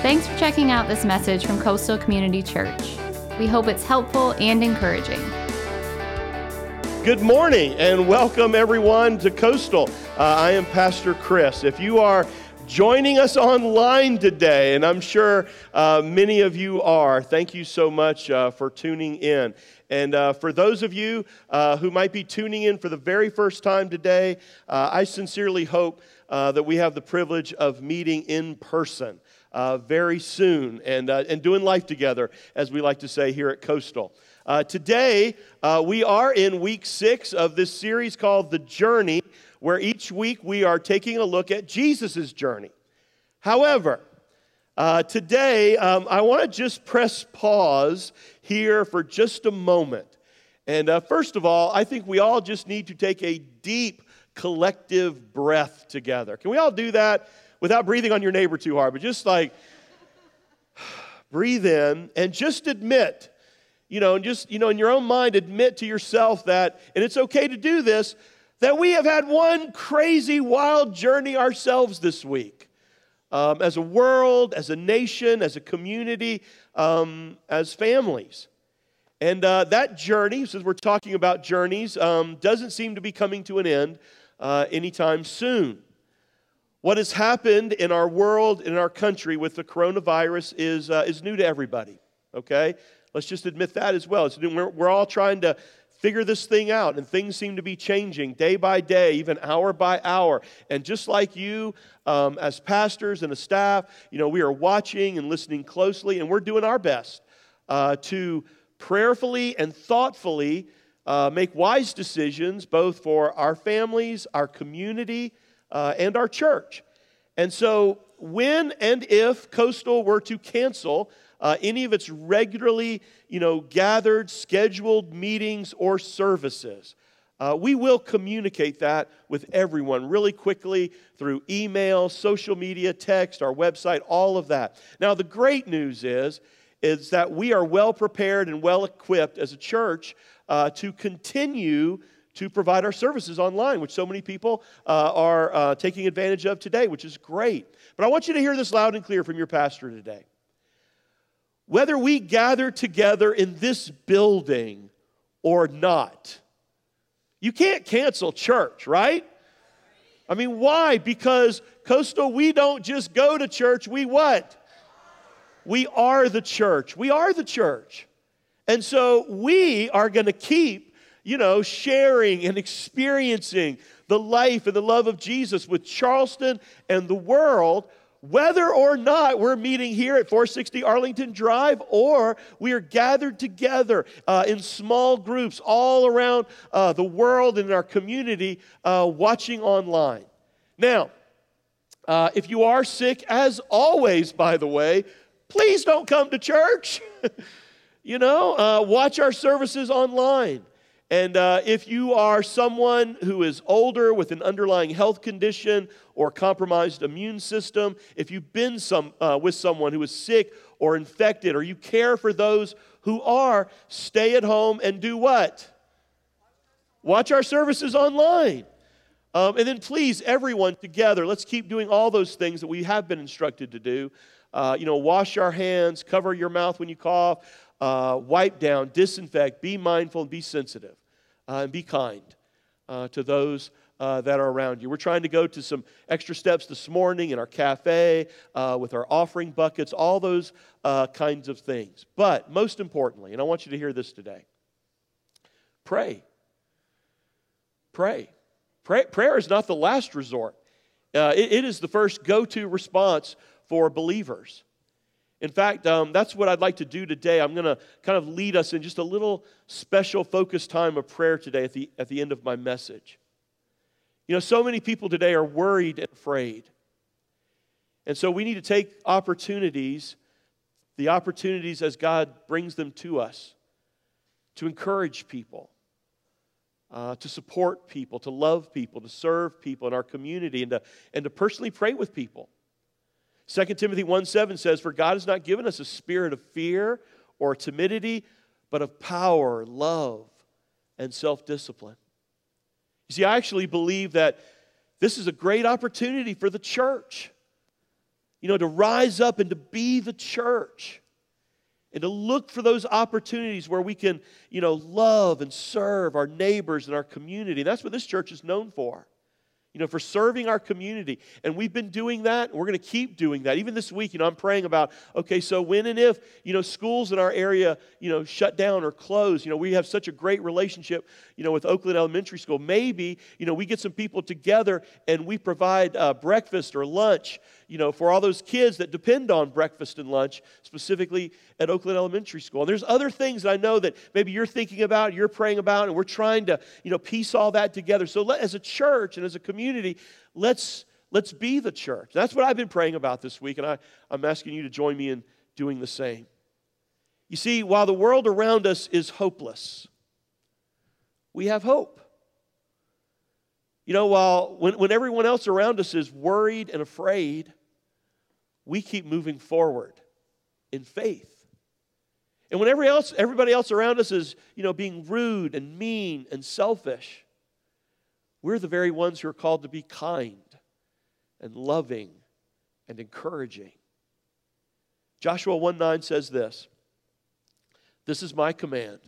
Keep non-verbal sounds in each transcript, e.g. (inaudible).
Thanks for checking out this message from Coastal Community Church. We hope it's helpful and encouraging. Good morning and welcome everyone to Coastal. Uh, I am Pastor Chris. If you are joining us online today, and I'm sure uh, many of you are, thank you so much uh, for tuning in. And uh, for those of you uh, who might be tuning in for the very first time today, uh, I sincerely hope uh, that we have the privilege of meeting in person. Uh, very soon and, uh, and doing life together, as we like to say here at Coastal. today, we are in week six of this series called The Journey, where each week we are taking a look at Jesus' journey. However, uh, today, um, I want to just press pause here for just a moment. And uh, first of all, I think we all just need to take a deep collective breath together. Can we all do that without breathing on your neighbor too hard? But just like (sighs) breathe in and just admit, you know, and just, you know, in your own mind, admit to yourself that, and it's okay to do this, that we have had one crazy, wild journey ourselves this week um, as a world, as a nation, as a community, um, as families. And uh, that journey, since we're talking about journeys, um, doesn't seem to be coming to an end uh, anytime soon. What has happened in our world, in our country with the coronavirus is, uh, is new to everybody, okay? Let's just admit that as well. We're, we're all trying to figure this thing out. And things seem to be changing day by day, even hour by hour. And just like you, um, as pastors and a staff, you know, we are watching and listening closely, and we're doing our best uh, to prayerfully and thoughtfully uh, make wise decisions, both for our families, our community, uh, and our church. And so, when and if Coastal were to cancel uh, any of its regularly you know, gathered, scheduled meetings or services. Uh, we will communicate that with everyone really quickly through email, social media, text, our website, all of that. Now, the great news is, is that we are well prepared and well equipped as a church uh, to continue to provide our services online, which so many people uh, are uh, taking advantage of today, which is great. But I want you to hear this loud and clear from your pastor today whether we gather together in this building or not. You can't cancel church, right? I mean, why? Because Coastal, we don't just go to church, we what? We are the church. We are the church. And so we are going to keep, you know, sharing and experiencing the life and the love of Jesus with Charleston and the world whether or not we're meeting here at 460 Arlington Drive or we are gathered together uh, in small groups all around uh, the world and in our community uh, watching online. Now, uh, if you are sick, as always, by the way, please don't come to church. (laughs) you know, uh, watch our services online. And uh, if you are someone who is older with an underlying health condition or compromised immune system, if you've been some, uh, with someone who is sick or infected, or you care for those who are, stay at home and do what? Watch our services online. Um, and then please, everyone together, let's keep doing all those things that we have been instructed to do. Uh, you know, wash our hands, cover your mouth when you cough, uh, wipe down, disinfect, be mindful, and be sensitive, uh, and be kind uh, to those uh, that are around you. We're trying to go to some extra steps this morning in our cafe uh, with our offering buckets, all those kinds of things. But most importantly, and I want you to hear this today pray. Pray. pray prayer is not the last resort, uh, it, it is the first go to response for believers. In fact, um, that's what I'd like to do today. I'm going to kind of lead us in just a little special focus time of prayer today at the, at the end of my message. You know, so many people today are worried and afraid. And so we need to take opportunities, the opportunities as God brings them to us, to encourage people, uh, to support people, to love people, to serve people in our community, and to, and to personally pray with people. 2 Timothy 1 7 says, For God has not given us a spirit of fear or timidity, but of power, love, and self discipline. You see, I actually believe that this is a great opportunity for the church. you know, to rise up and to be the church and to look for those opportunities where we can, you know, love and serve our neighbors and our community. That's what this church is known for you know, for serving our community. And we've been doing that. we're going to keep doing that. Even this week, you know, I'm praying about, okay, so when and if, you know, schools in our area, you know, shut down or close, you know, we have such a great relationship, you know, with Oakland Elementary School. Maybe, you know, we get some people together and we provide uh, breakfast or lunch, you know, for all those kids that depend on breakfast and lunch, specifically at Oakland Elementary School. And there's other things that I know that maybe you're thinking about, you're praying about, and we're trying to, you know, piece all that together. So let, as a church and as a community, let's let's be the church. That's what I've been praying about this week, and I, I'm asking you to join me in doing the same. You see, while the world around us is hopeless, we have hope. You know, while when, when everyone else around us is worried and afraid, we keep moving forward in faith. And when every else, everybody else around us is, you know, being rude and mean and selfish, we're the very ones who are called to be kind and loving and encouraging. Joshua 1 9 says this This is my command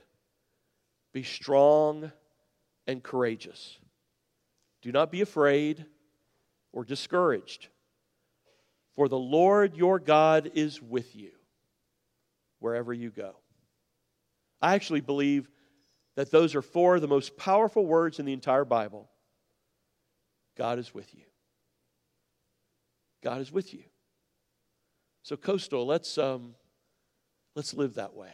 be strong and courageous. Do not be afraid or discouraged for the Lord your God is with you wherever you go. I actually believe that those are four of the most powerful words in the entire Bible. God is with you. God is with you. So, Coastal, let's, um, let's live that way.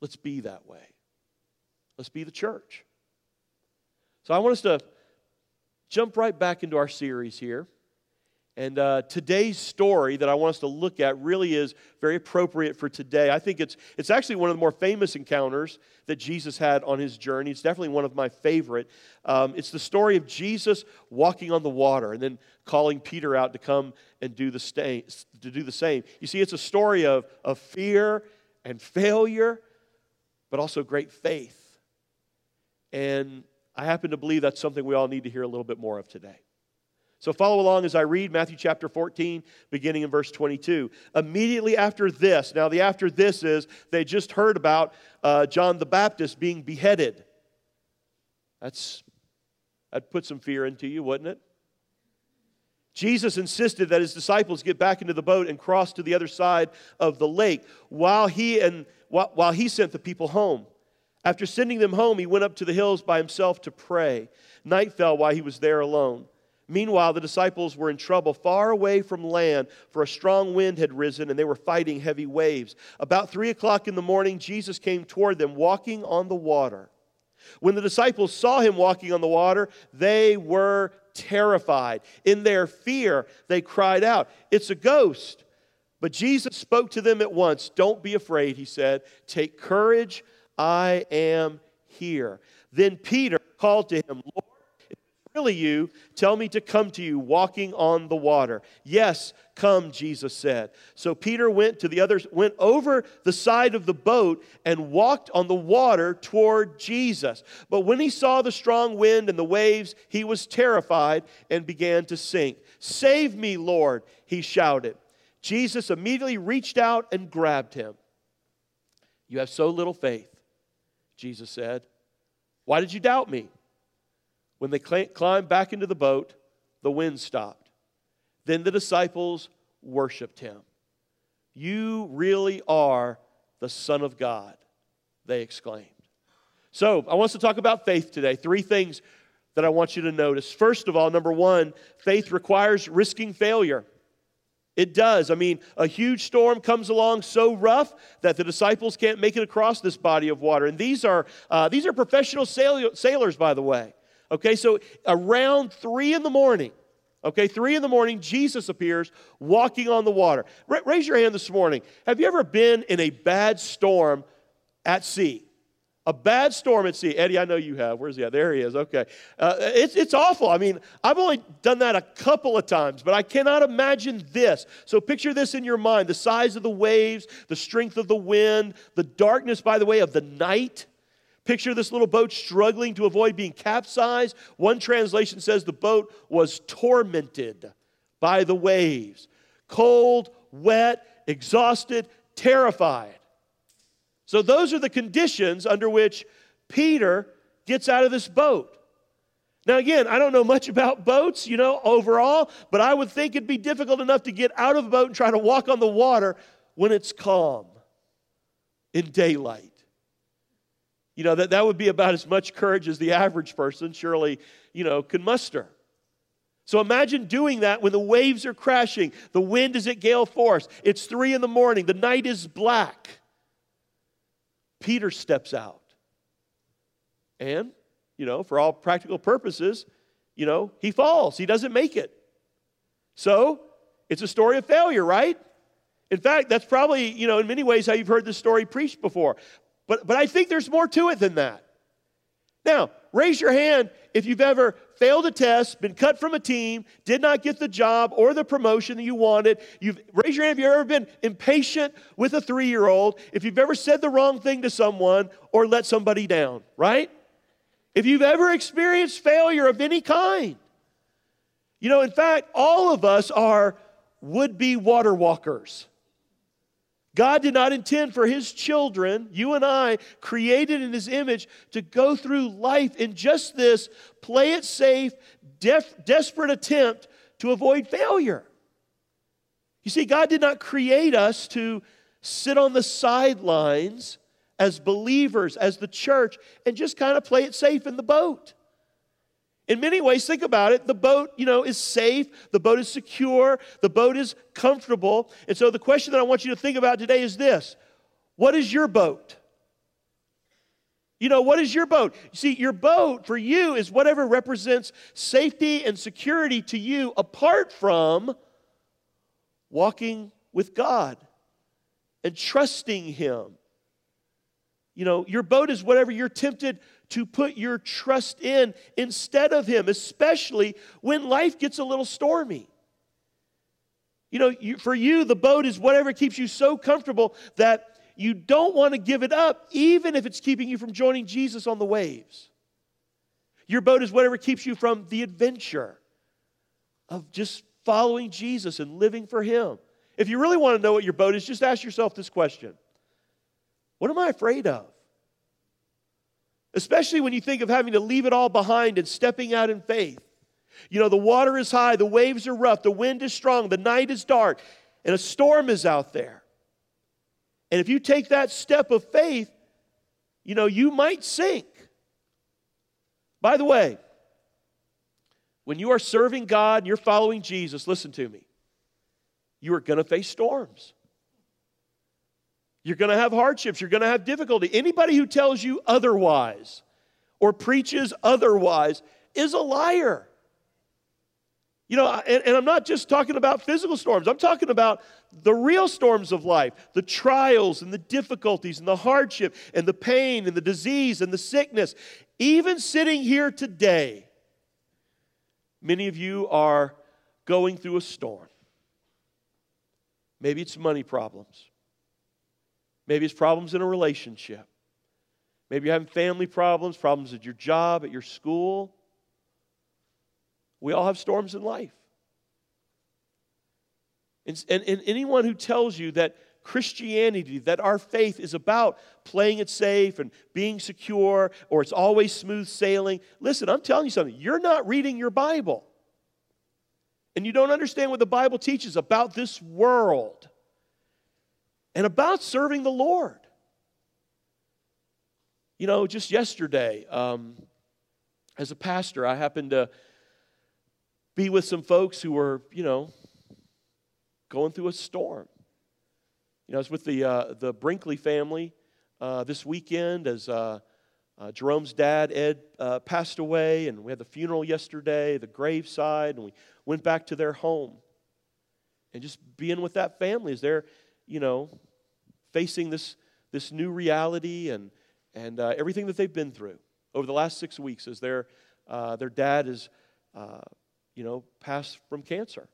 Let's be that way. Let's be the church. So, I want us to jump right back into our series here. And uh, today's story that I want us to look at really is very appropriate for today. I think it's, it's actually one of the more famous encounters that Jesus had on his journey. It's definitely one of my favorite. Um, it's the story of Jesus walking on the water and then calling Peter out to come and do the, stay, to do the same. You see, it's a story of, of fear and failure, but also great faith. And I happen to believe that's something we all need to hear a little bit more of today. So follow along as I read Matthew chapter 14, beginning in verse 22. Immediately after this, now the after this is they just heard about uh, John the Baptist being beheaded. That's that put some fear into you, wouldn't it? Jesus insisted that his disciples get back into the boat and cross to the other side of the lake while he and while he sent the people home. After sending them home, he went up to the hills by himself to pray. Night fell while he was there alone. Meanwhile, the disciples were in trouble far away from land, for a strong wind had risen and they were fighting heavy waves. About three o'clock in the morning, Jesus came toward them, walking on the water. When the disciples saw him walking on the water, they were terrified. In their fear, they cried out, It's a ghost. But Jesus spoke to them at once. Don't be afraid, he said. Take courage, I am here. Then Peter called to him, Lord, really you, tell me to come to you walking on the water. Yes, come, Jesus said. So Peter went to the other went over the side of the boat and walked on the water toward Jesus. But when he saw the strong wind and the waves, he was terrified and began to sink. "Save me, Lord," he shouted. Jesus immediately reached out and grabbed him. You have so little faith, Jesus said. Why did you doubt me? When they climbed back into the boat, the wind stopped. Then the disciples worshiped him. You really are the Son of God, they exclaimed. So, I want us to talk about faith today. Three things that I want you to notice. First of all, number one, faith requires risking failure. It does. I mean, a huge storm comes along so rough that the disciples can't make it across this body of water. And these are, uh, these are professional sail- sailors, by the way. Okay, so around three in the morning, okay, three in the morning, Jesus appears walking on the water. Raise your hand this morning. Have you ever been in a bad storm at sea? A bad storm at sea. Eddie, I know you have. Where's he at? There he is. Okay. Uh, it's, it's awful. I mean, I've only done that a couple of times, but I cannot imagine this. So picture this in your mind the size of the waves, the strength of the wind, the darkness, by the way, of the night. Picture this little boat struggling to avoid being capsized. One translation says the boat was tormented by the waves. cold, wet, exhausted, terrified. So, those are the conditions under which Peter gets out of this boat. Now, again, I don't know much about boats, you know, overall, but I would think it'd be difficult enough to get out of a boat and try to walk on the water when it's calm in daylight. You know, that, that would be about as much courage as the average person surely, you know, can muster. So imagine doing that when the waves are crashing, the wind is at gale force, it's three in the morning, the night is black. Peter steps out. And you know, for all practical purposes, you know, he falls. He doesn't make it. So it's a story of failure, right? In fact, that's probably, you know, in many ways how you've heard this story preached before. But, but I think there's more to it than that. Now, raise your hand if you've ever failed a test, been cut from a team, did not get the job or the promotion that you wanted. You've raise your hand if you've ever been impatient with a three-year-old, if you've ever said the wrong thing to someone or let somebody down, right? If you've ever experienced failure of any kind, you know, in fact, all of us are would be water walkers. God did not intend for his children, you and I, created in his image, to go through life in just this play it safe, def- desperate attempt to avoid failure. You see, God did not create us to sit on the sidelines as believers, as the church, and just kind of play it safe in the boat. In many ways, think about it. The boat, you know, is safe. The boat is secure. The boat is comfortable. And so the question that I want you to think about today is this What is your boat? You know, what is your boat? You see, your boat for you is whatever represents safety and security to you apart from walking with God and trusting Him you know, your boat is whatever you're tempted to put your trust in instead of Him, especially when life gets a little stormy. You know, you, for you, the boat is whatever keeps you so comfortable that you don't want to give it up, even if it's keeping you from joining Jesus on the waves. Your boat is whatever keeps you from the adventure of just following Jesus and living for Him. If you really want to know what your boat is, just ask yourself this question what am I afraid of? Especially when you think of having to leave it all behind and stepping out in faith. You know, the water is high, the waves are rough, the wind is strong, the night is dark, and a storm is out there. And if you take that step of faith, you know, you might sink. By the way, when you are serving God and you're following Jesus, listen to me, you are going to face storms. You're going to have hardships. You're going to have difficulty. Anybody who tells you otherwise or preaches otherwise is a liar. You know, and, and, I'm not just talking about physical storms, I'm talking about the real storms of life the trials and the difficulties and the hardship and the pain and the disease and the sickness. Even sitting here today, many of you are going through a storm. Maybe it's money problems. Maybe it's problems in a relationship. Maybe you're having family problems, problems at your job, at your school. We all have storms in life. And, and, and, anyone who tells you that Christianity, that our faith is about playing it safe and being secure or it's always smooth sailing, listen, I'm telling you something. You're not reading your Bible. And you don't understand what the Bible teaches about this world and about serving the Lord. You know, just yesterday, um, as a pastor, I happened to be with some folks who were, you know, going through a storm. You know, I was with the, uh, the Brinkley family uh, this weekend as uh, uh Jerome's dad, Ed, uh, passed away, and we had the funeral yesterday, the graveside, and we went back to their home. And just being with that family as they're, you know, facing this, this new reality and, and uh, everything that they've been through over the last six weeks as their, uh, their dad is, uh, you know, passed from cancer.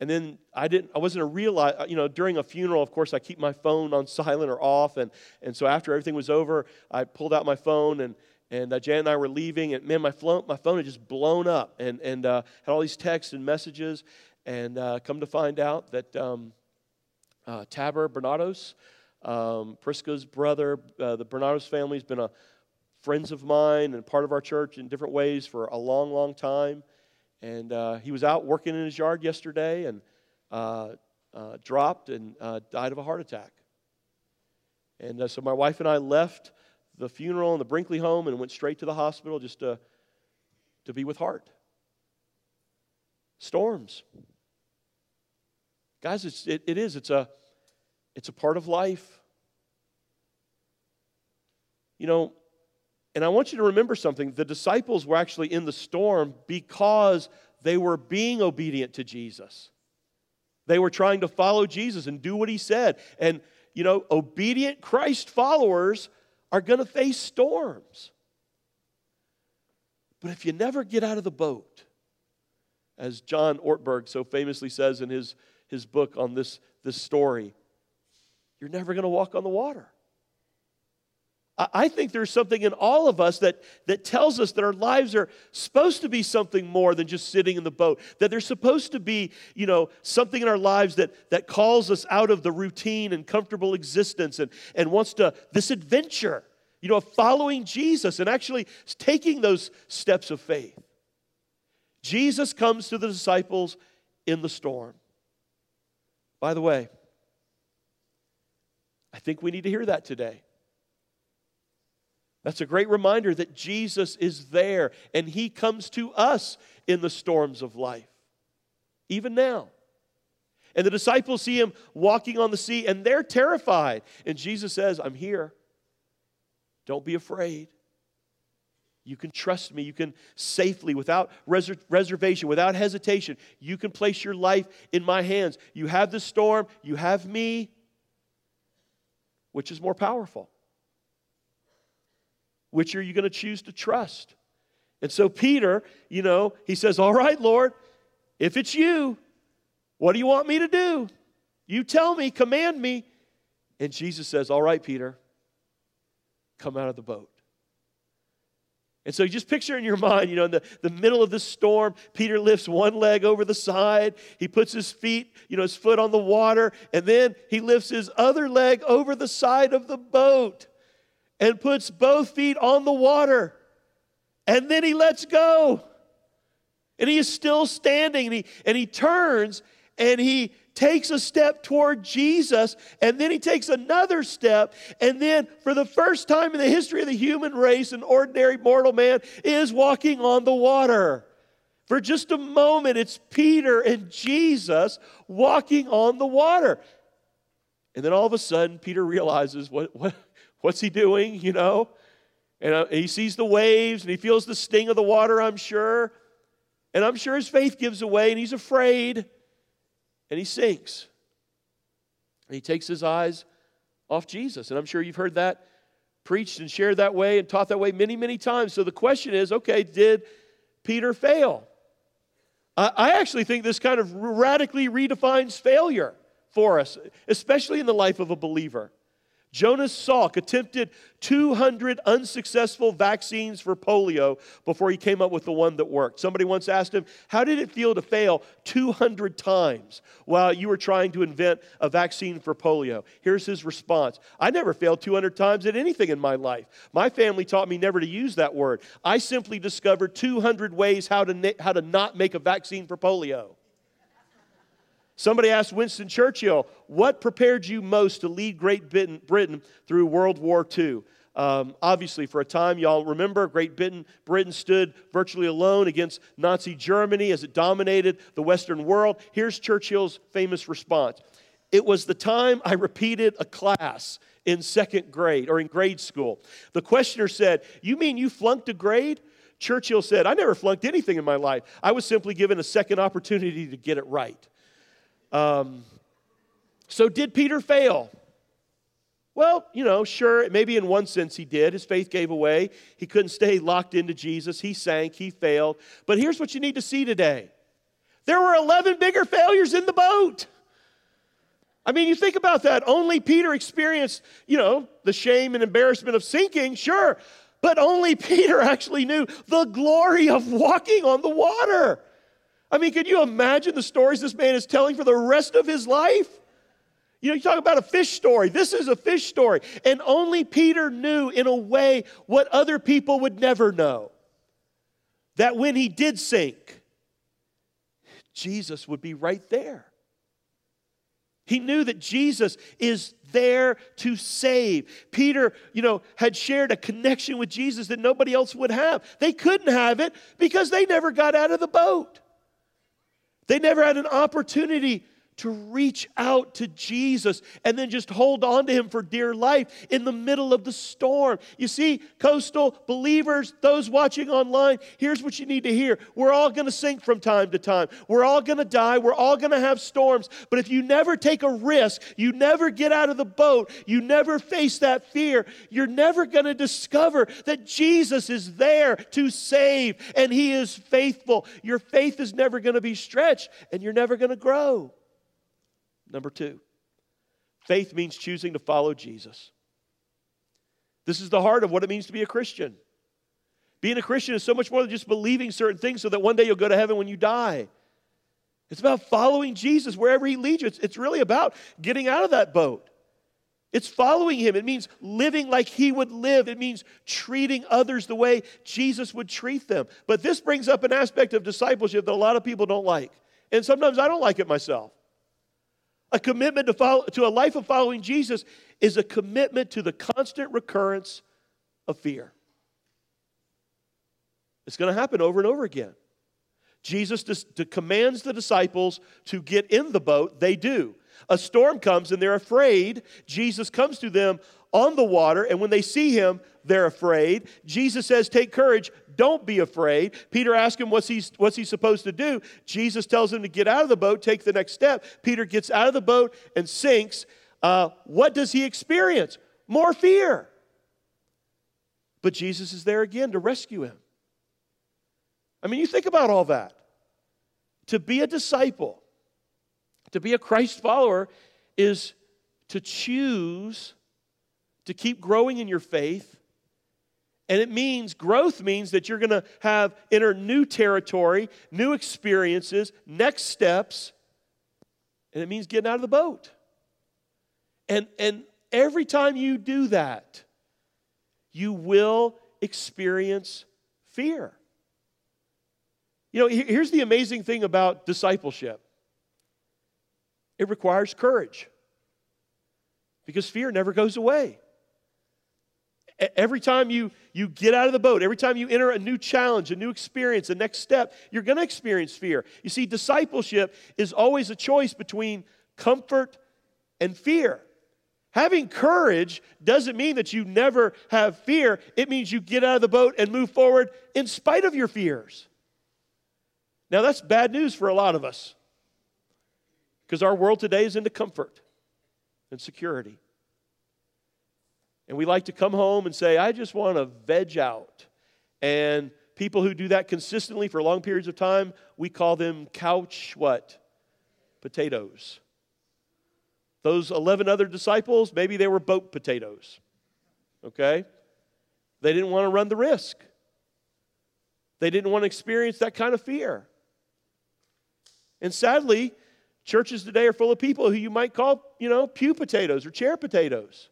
And then I didn't, I wasn't a real, uh, you know, during a funeral, of course, I keep my phone on (laughs) silent or off. And, and so after everything was over, I pulled out my phone and, and uh, Jan and I were leaving, and man, my phone, my phone had just blown up and, and uh, had all these texts and messages. And uh, come to find out that um, uh, Taber Bernados, um, brother, uh, the Bernados family has been a friends of mine and part of our church in different ways for a long, long time. And uh, he was out working in his yard yesterday and uh, uh, dropped and uh, died of a heart attack. And uh, so my wife and I left the funeral in the Brinkley home and went straight to the hospital just to, to be with Hart. Storms. Guys, it's, it, it is. It's a, it's a part of life. You know, and I want you to remember something. The disciples were actually in the storm because they were being obedient to Jesus. They were trying to follow Jesus and do what he said. And, you know, obedient Christ followers are going to face storms. But if you never get out of the boat, as John Ortberg so famously says in his, his book on this, this story, you're never going to walk on the water. I think there's something in all of us that, that tells us that our lives are supposed to be something more than just sitting in the boat. That there's supposed to be, you know, something in our lives that, that calls us out of the routine and comfortable existence and, and wants to, this adventure, you know, of following Jesus and actually taking those steps of faith. Jesus comes to the disciples in the storm. By the way, I think we need to hear that today. That's a great reminder that Jesus is there and he comes to us in the storms of life, even now. And the disciples see him walking on the sea and they're terrified. And Jesus says, I'm here. Don't be afraid. You can trust me. You can safely, without res- reservation, without hesitation, you can place your life in my hands. You have the storm, you have me. Which is more powerful? Which are you going to choose to trust? And so Peter, you know, he says, All right, Lord, if it's you, what do you want me to do? You tell me, command me. And Jesus says, All right, Peter, come out of the boat. And so you just picture in your mind, you know, in the, the middle of the storm, Peter lifts one leg over the side. He puts his feet, you know, his foot on the water, and then he lifts his other leg over the side of the boat and puts both feet on the water. And then he lets go. And he is still standing and he, and he turns and he takes a step toward Jesus and then he takes another step. And then, for the first time in the history of the human race, an ordinary mortal man is walking on the water. For just a moment, it's Peter and Jesus walking on the water. And then all of a sudden, Peter realizes what, what, What's he doing, you know? And uh, he sees the waves and he feels the sting of the water, I'm sure. And I'm sure his faith gives away and he's afraid and he sinks. And he takes his eyes off Jesus. And I'm sure you've heard that preached and shared that way and taught that way many, many times. So the question is okay, did Peter fail? I actually think this kind of radically redefines failure for us, especially in the life of a believer. Jonas Salk attempted 200 unsuccessful vaccines for polio before he came up with the one that worked. Somebody once asked him, How did it feel to fail 200 times while you were trying to invent a vaccine for polio? Here's his response I never failed 200 times at anything in my life. My family taught me never to use that word. I simply discovered 200 ways how to, how to not make a vaccine for polio. Somebody asked Winston Churchill, What prepared you most to lead Great Britain through World War II? Um, obviously, for a time, y'all remember, Great Britain, Britain stood virtually alone against Nazi Germany as it dominated the Western world. Here's Churchill's famous response It was the time I repeated a class in second grade or in grade school. The questioner said, You mean you flunked a grade? Churchill said, I never flunked anything in my life. I was simply given a second opportunity to get it right. Um, so, did Peter fail? Well, you know, sure, maybe in one sense he did. His faith gave away. He couldn't stay locked into Jesus. He sank, he failed. But here's what you need to see today there were 11 bigger failures in the boat. I mean, you think about that. Only Peter experienced, you know, the shame and embarrassment of sinking, sure. But only (laughs) Peter actually knew the glory of walking on the water. I mean, can you imagine the stories this man is telling for the rest of his life? You know, you talk about a fish story. This is a fish story. And only Peter knew, in a way, what other people would never know. That when he did sink, Jesus would be right there. He knew that Jesus is there to save. Peter, you know, had shared a connection with Jesus that nobody else would have. They couldn't have it because they never got out of the boat. They never had an opportunity to reach out to Jesus and then just hold on to him for dear life in the middle of the storm. You see, coastal believers, those watching online, here's what you need to hear. We're all going to sink from time to time. We're all going to die. We're all going to have storms. But if you never take a risk, you never get out of the boat, you never face that fear, you're never going to discover that Jesus is there to save and he is faithful. Your faith is never going to be stretched and you're never going to grow. Number two, faith means choosing to follow Jesus. This is the heart of what it means to be a Christian. Being a Christian is so much more than just believing certain things so that one day you'll go to heaven when you die. It's about following Jesus wherever he leads you. It's, it's really about getting out of that boat. It's following him. It means living like he would live. It means treating others the way Jesus would treat them. But this brings up an aspect of discipleship that a lot of people don't like. And sometimes I don't like it myself. A commitment to, follow, to a life of following Jesus is a commitment to the constant recurrence of fear. It's going to happen over and over again. Jesus dis- commands the disciples to get in the boat. They do. A storm comes and they're afraid. Jesus comes to them on the water, and when they see him, they're afraid. Jesus says, Take courage, don't be afraid. Peter asks him what's he, what's he supposed to do. Jesus tells him to get out of the boat, take the next step. Peter gets out of the boat and sinks. Uh, what does he experience? More fear. But Jesus is there again to rescue him. I mean, you think about all that. To be a disciple, to be a Christ follower, is to choose to keep growing in your faith. And it means, growth means that you're going to have enter new territory, new experiences, next steps. And it means getting out of the boat. And, and every time you do that, you will experience fear. You know, here's the amazing thing about discipleship it requires courage because fear never goes away. Every time you, you get out of the boat, every time you enter a new challenge, a new experience, a next step, you're going to experience fear. You see, discipleship is always a choice between comfort and fear. Having courage doesn't mean that you never have fear, it means you get out of the boat and move forward in spite of your fears. Now, that's bad news for a lot of us because our world today is into comfort and security. And we like to come home and say, I just want to veg out. And people who do that consistently for long periods of time, we call them couch what? Potatoes. Those 11 other disciples, maybe they were boat potatoes. Okay? They didn't want to run the risk. They didn't want to experience that kind of fear. And sadly, churches today are full of people who you might call, you know, pew potatoes or chair potatoes.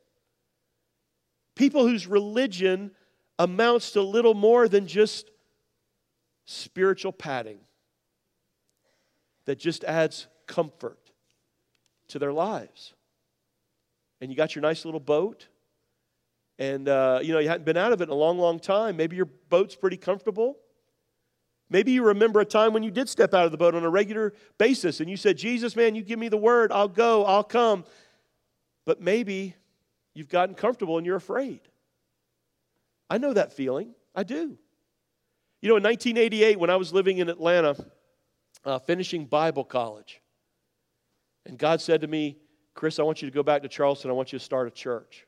People whose religion amounts to little more than just spiritual padding that just adds comfort to their lives. And you got your nice little boat, and uh, you know you hadn't been out of it in a long, long time. Maybe your boat's pretty comfortable. Maybe you remember a time when you did step out of the boat on a regular basis and you said, Jesus, man, you give me the word, I'll go, I'll come. But maybe You've gotten comfortable and you're afraid. I know that feeling. I do. You know, in 1988, when I was living in Atlanta, uh, finishing Bible college, and God said to me, Chris, I want you to go back to Charleston. I want you to start a church.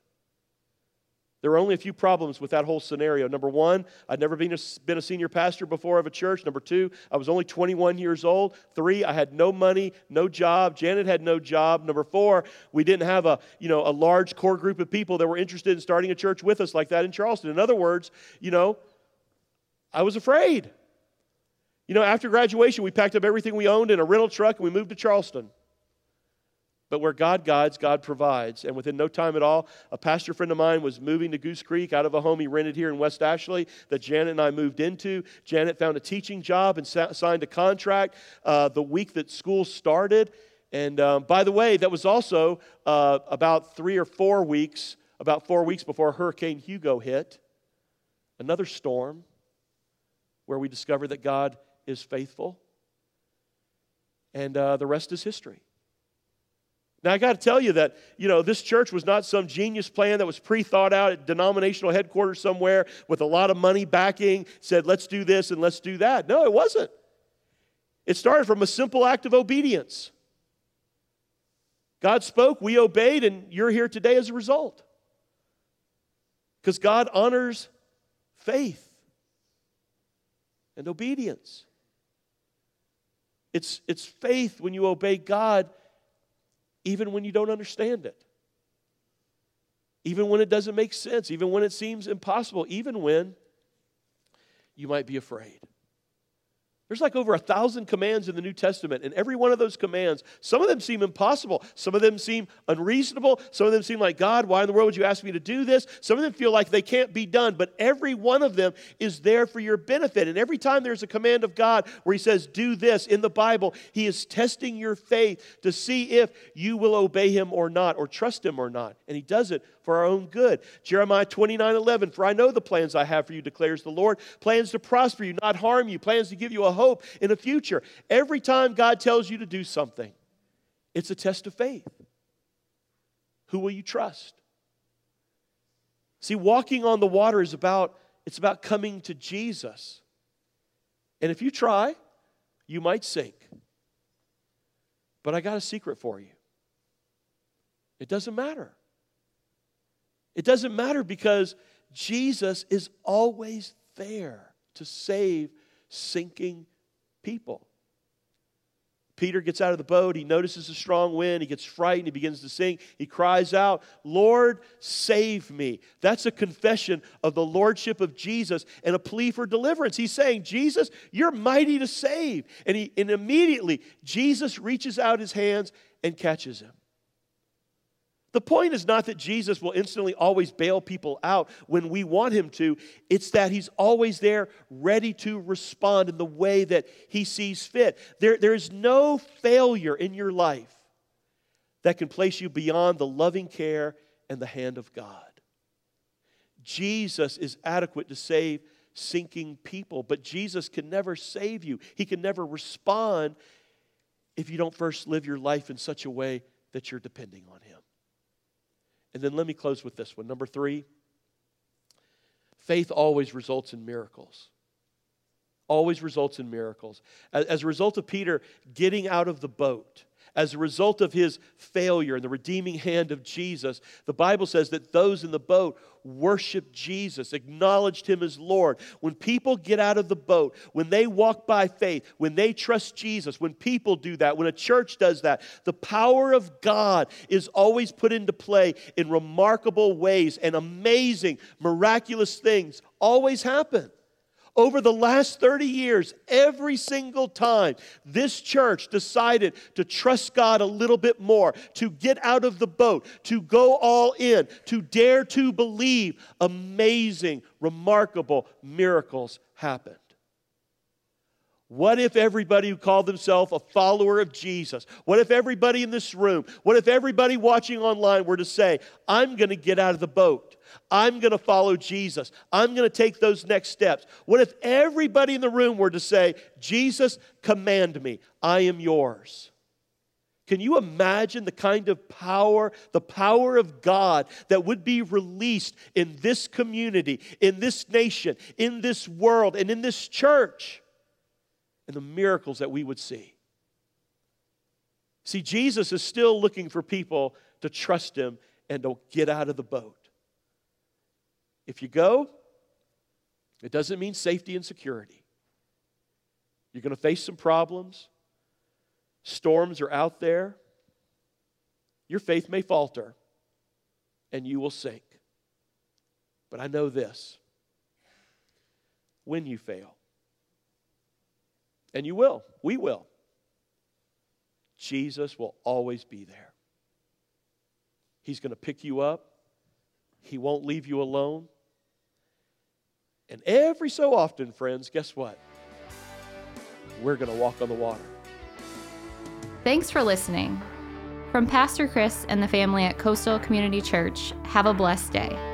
There were only a few problems with that whole scenario. Number one, I'd never been a, been a senior pastor before of a church. Number two, I was only 21 years old. Three, I had no money, no job. Janet had no job. Number four, we didn't have a, you know, a large core group of people that were interested in starting a church with us like that in Charleston. In other words, you know, I was afraid. You know, after graduation, we packed up everything we owned in a rental truck and we moved to Charleston. But where God guides, God provides. And within no time at all, a pastor friend of mine was moving to Goose Creek out of a home he rented here in West Ashley that Janet and I moved into. Janet found a teaching job and sa- signed a contract uh, the week that school started. And um, by the way, that was also uh, about three or four weeks, about four weeks before Hurricane Hugo hit. Another storm where we discovered that God is faithful. And uh, the rest is history. Now, I got to tell you that, you know, this church was not some genius plan that was pre thought out at denominational headquarters somewhere with a lot of money backing, said, let's do this and let's do that. No, it wasn't. It started from a simple act of obedience. God spoke, we obeyed, and you're here today as a result. Because God honors faith and obedience. It's, it's faith when you obey God, even when you don't understand it, even when it doesn't make sense, even when it seems impossible, even when you might be afraid. There's like over a thousand commands in the New Testament, and every one of those commands, some of them seem impossible. Some of them seem unreasonable. Some of them seem like, God, why in the world would you ask me to do this? Some of them feel like they can't be done, but every one of them is there for your benefit. And every time there's a command of God where He says, do this in the Bible, He is testing your faith to see if you will obey Him or not, or trust Him or not. And He does it for our own good. Jeremiah 29 11, for I know the plans I have for you, declares the Lord plans to prosper you, not harm you, plans to give you a hope in the future. Every time God tells you to do something, it's a test of faith. Who will you trust? See, walking on the water is about it's about coming to Jesus. And if you try, you might sink. But I got a secret for you. It doesn't matter. It doesn't matter because Jesus is always there to save sinking people. Peter gets out of the boat. He notices a strong wind. He gets frightened. He begins to sink. He cries out, Lord, save me. That's a confession of the lordship of Jesus and a plea for deliverance. He's saying, Jesus, you're mighty to save. And, he, and immediately, Jesus reaches out his hands and catches him. The point is not that Jesus will instantly always bail people out when we want him to. It's that he's always there, ready to respond in the way that he sees fit. There, there is no failure in your life that can place you beyond the loving care and the hand of God. Jesus is adequate to save sinking people, but Jesus can never save you. He can never respond if you don't first live your life in such a way that you're depending on him. And then let me close with this one. Number three, faith always results in miracles. Always results in miracles. As a result of Peter getting out of the boat, as a result of his failure and the redeeming hand of Jesus, the Bible says that those in the boat worshiped Jesus, acknowledged him as Lord. When people get out of the boat, when they walk by faith, when they trust Jesus, when people do that, when a church does that, the power of God is always put into play in remarkable ways and amazing, miraculous things always happen. Over the last 30 years, every single time this church decided to trust God a little bit more, to get out of the boat, to go all in, to dare to believe, amazing, remarkable miracles happened. What if everybody who called themselves a follower of Jesus, what if everybody in this room, what if everybody watching online were to say, I'm going to get out of the boat? I'm going to follow Jesus. I'm going to take those next steps. What if everybody in the room were to say, Jesus, command me, I am yours? Can you imagine the kind of power, the power of God that would be released in this community, in this nation, in this world, and in this church? And the miracles that we would see. See, Jesus is still looking for people to trust him and to get out of the boat. If you go, it doesn't mean safety and security. You're going to face some problems. Storms are out there. Your faith may falter and you will sink. But I know this when you fail, And you will. We will. Jesus will always be there. He's going to pick you up. He won't leave you alone. And every so often, friends, guess what? We're going to walk on the water. Thanks for listening. From Pastor Chris and the family at Coastal Community Church, have a blessed day.